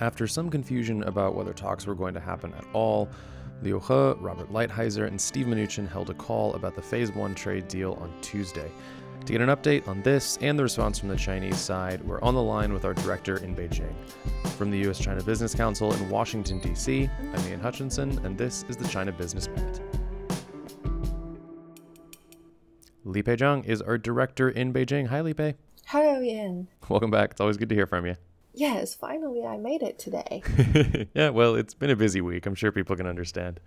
After some confusion about whether talks were going to happen at all, Liu He, Robert Lighthizer, and Steve Mnuchin held a call about the Phase 1 trade deal on Tuesday. To get an update on this and the response from the Chinese side, we're on the line with our director in Beijing. From the U.S. China Business Council in Washington, D.C., I'm Ian Hutchinson, and this is the China Business Minute. Li Pei Zhang is our director in Beijing. Hi, Li Pei. Hello, Ian. Welcome back. It's always good to hear from you. Yes, finally I made it today. yeah, well, it's been a busy week. I'm sure people can understand.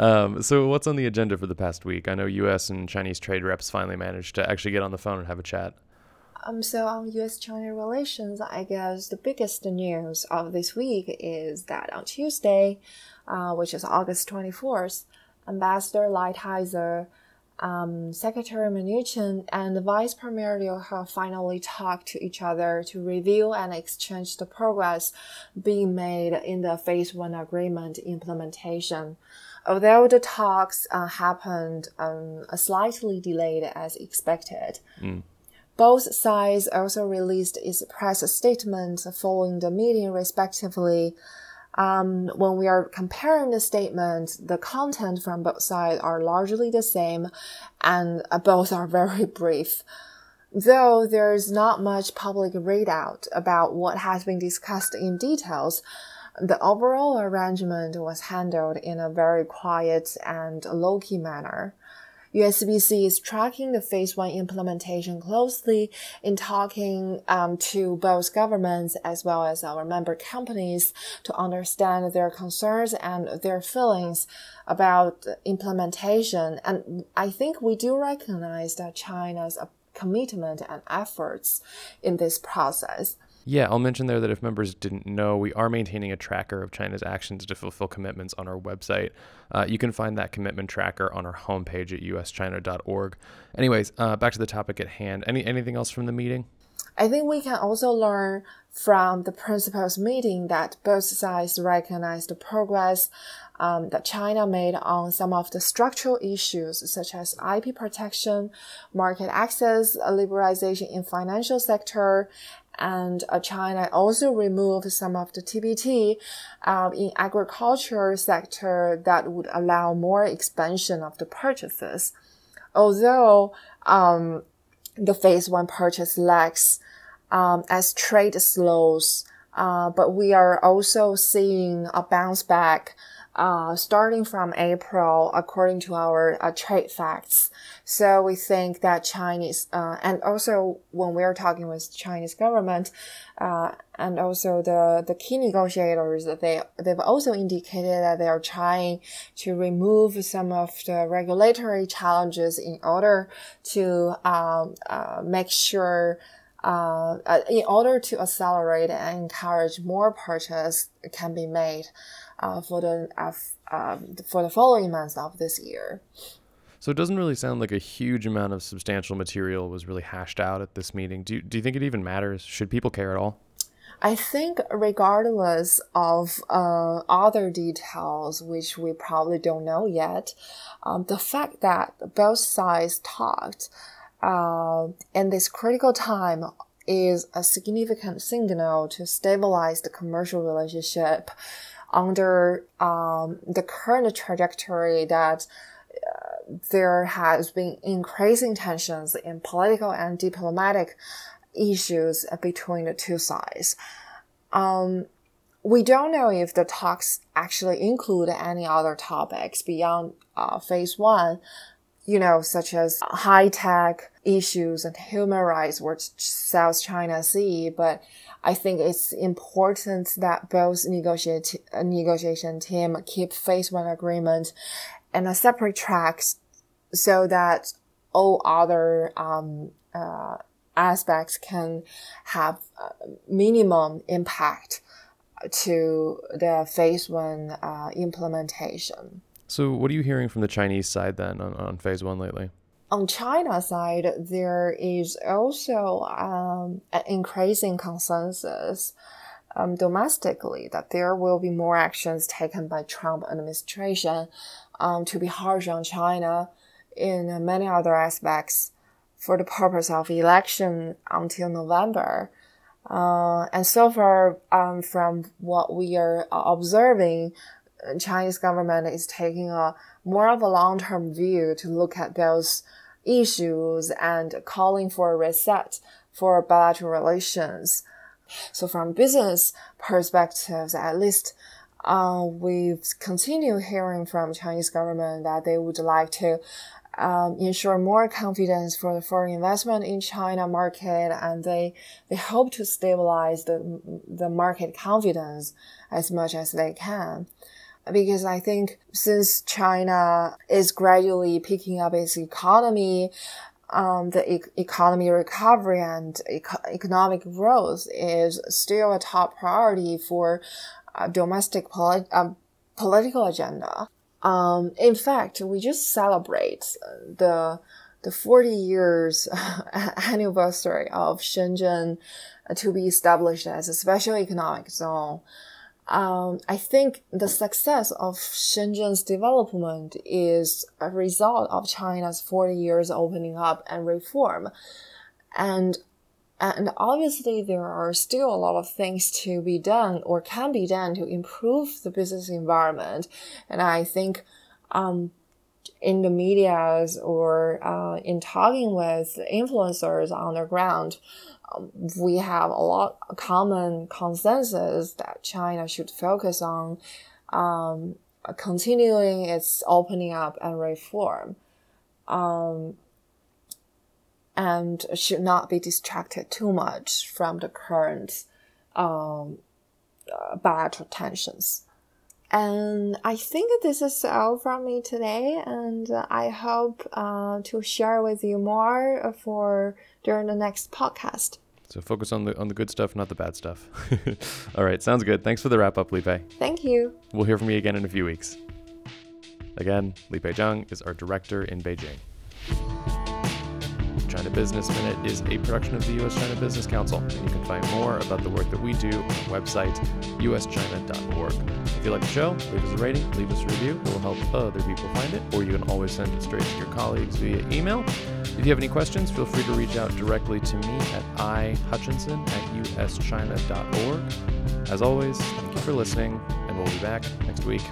Um, so, what's on the agenda for the past week? I know U.S. and Chinese trade reps finally managed to actually get on the phone and have a chat. Um, so on U.S.-China relations, I guess the biggest news of this week is that on Tuesday, uh, which is August 24th, Ambassador Lighthizer um, Secretary Mnuchin and Vice Premier Liu have finally talked to each other to review and exchange the progress being made in the Phase 1 agreement implementation. Although the talks uh, happened um, slightly delayed as expected, mm. both sides also released its press statements following the meeting respectively um, when we are comparing the statements, the content from both sides are largely the same and uh, both are very brief. Though there's not much public readout about what has been discussed in details, the overall arrangement was handled in a very quiet and low-key manner. USCBC is tracking the phase one implementation closely in talking um, to both governments as well as our member companies to understand their concerns and their feelings about implementation. And I think we do recognize that China's commitment and efforts in this process. Yeah, I'll mention there that if members didn't know, we are maintaining a tracker of China's actions to fulfill commitments on our website. Uh, you can find that commitment tracker on our homepage at uschina.org. Anyways, uh, back to the topic at hand. Any anything else from the meeting? I think we can also learn from the principals meeting that both sides recognize the progress um, that China made on some of the structural issues such as IP protection, market access, liberalization in financial sector, and uh, China also removed some of the TBT uh, in agriculture sector that would allow more expansion of the purchases. Although um, the phase one purchase lags um, as trade slows, uh, but we are also seeing a bounce back uh, starting from April, according to our uh, trade facts. So we think that Chinese, uh, and also when we're talking with Chinese government, uh, and also the, the key negotiators, they, they've also indicated that they are trying to remove some of the regulatory challenges in order to, um, uh, make sure uh, uh, in order to accelerate and encourage more purchase can be made uh, for the um, for the following months of this year. So it doesn't really sound like a huge amount of substantial material was really hashed out at this meeting. Do you, do you think it even matters? Should people care at all? I think regardless of uh, other details, which we probably don't know yet, um, the fact that both sides talked uh, in this critical time is a significant signal to stabilize the commercial relationship under um, the current trajectory that uh, there has been increasing tensions in political and diplomatic issues between the two sides. Um, we don't know if the talks actually include any other topics beyond uh, phase one, you know, such as high tech issues and human rights, which South China Sea, but I think it's important that both negotiate, negotiation team keep phase one agreement and a separate tracks so that all other um, uh, aspects can have minimum impact to the phase one uh, implementation. So, what are you hearing from the Chinese side then on, on phase one lately? on China side, there is also um, an increasing consensus um, domestically that there will be more actions taken by Trump administration um, to be harsh on China in many other aspects for the purpose of election until November. Uh, and so far, um, from what we are observing, Chinese government is taking a more of a long-term view to look at those issues and calling for a reset for bilateral relations. So from business perspectives, at least, uh, we've continued hearing from Chinese government that they would like to um, ensure more confidence for the foreign investment in China market, and they they hope to stabilize the the market confidence as much as they can. Because I think since China is gradually picking up its economy, um, the e- economy recovery and economic growth is still a top priority for uh, domestic um, political agenda. Um, in fact, we just celebrate the the 40 years anniversary of Shenzhen to be established as a special economic zone. Um, I think the success of Shenzhen's development is a result of China's 40 years opening up and reform. And and obviously, there are still a lot of things to be done or can be done to improve the business environment. And I think, um, in the medias or uh, in talking with influencers on the ground, we have a lot of common consensus that China should focus on um, continuing its opening up and reform. Um, and should not be distracted too much from the current um, uh, bilateral tensions. And I think this is all from me today, and I hope uh, to share with you more for during the next podcast. So focus on the on the good stuff, not the bad stuff. all right, sounds good. Thanks for the wrap up, Li Pei. Thank you. We'll hear from you again in a few weeks. Again, Li Pei Zhang is our director in Beijing. China Business Minute is a production of the U.S. China Business Council, and you can find more about the work that we do on our website, uschina.org. If you like the show, leave us a rating, leave us a review. It will help other people find it, or you can always send it straight to your colleagues via email. If you have any questions, feel free to reach out directly to me at ihutchinson at uschina.org. As always, thank you for listening, and we'll be back next week.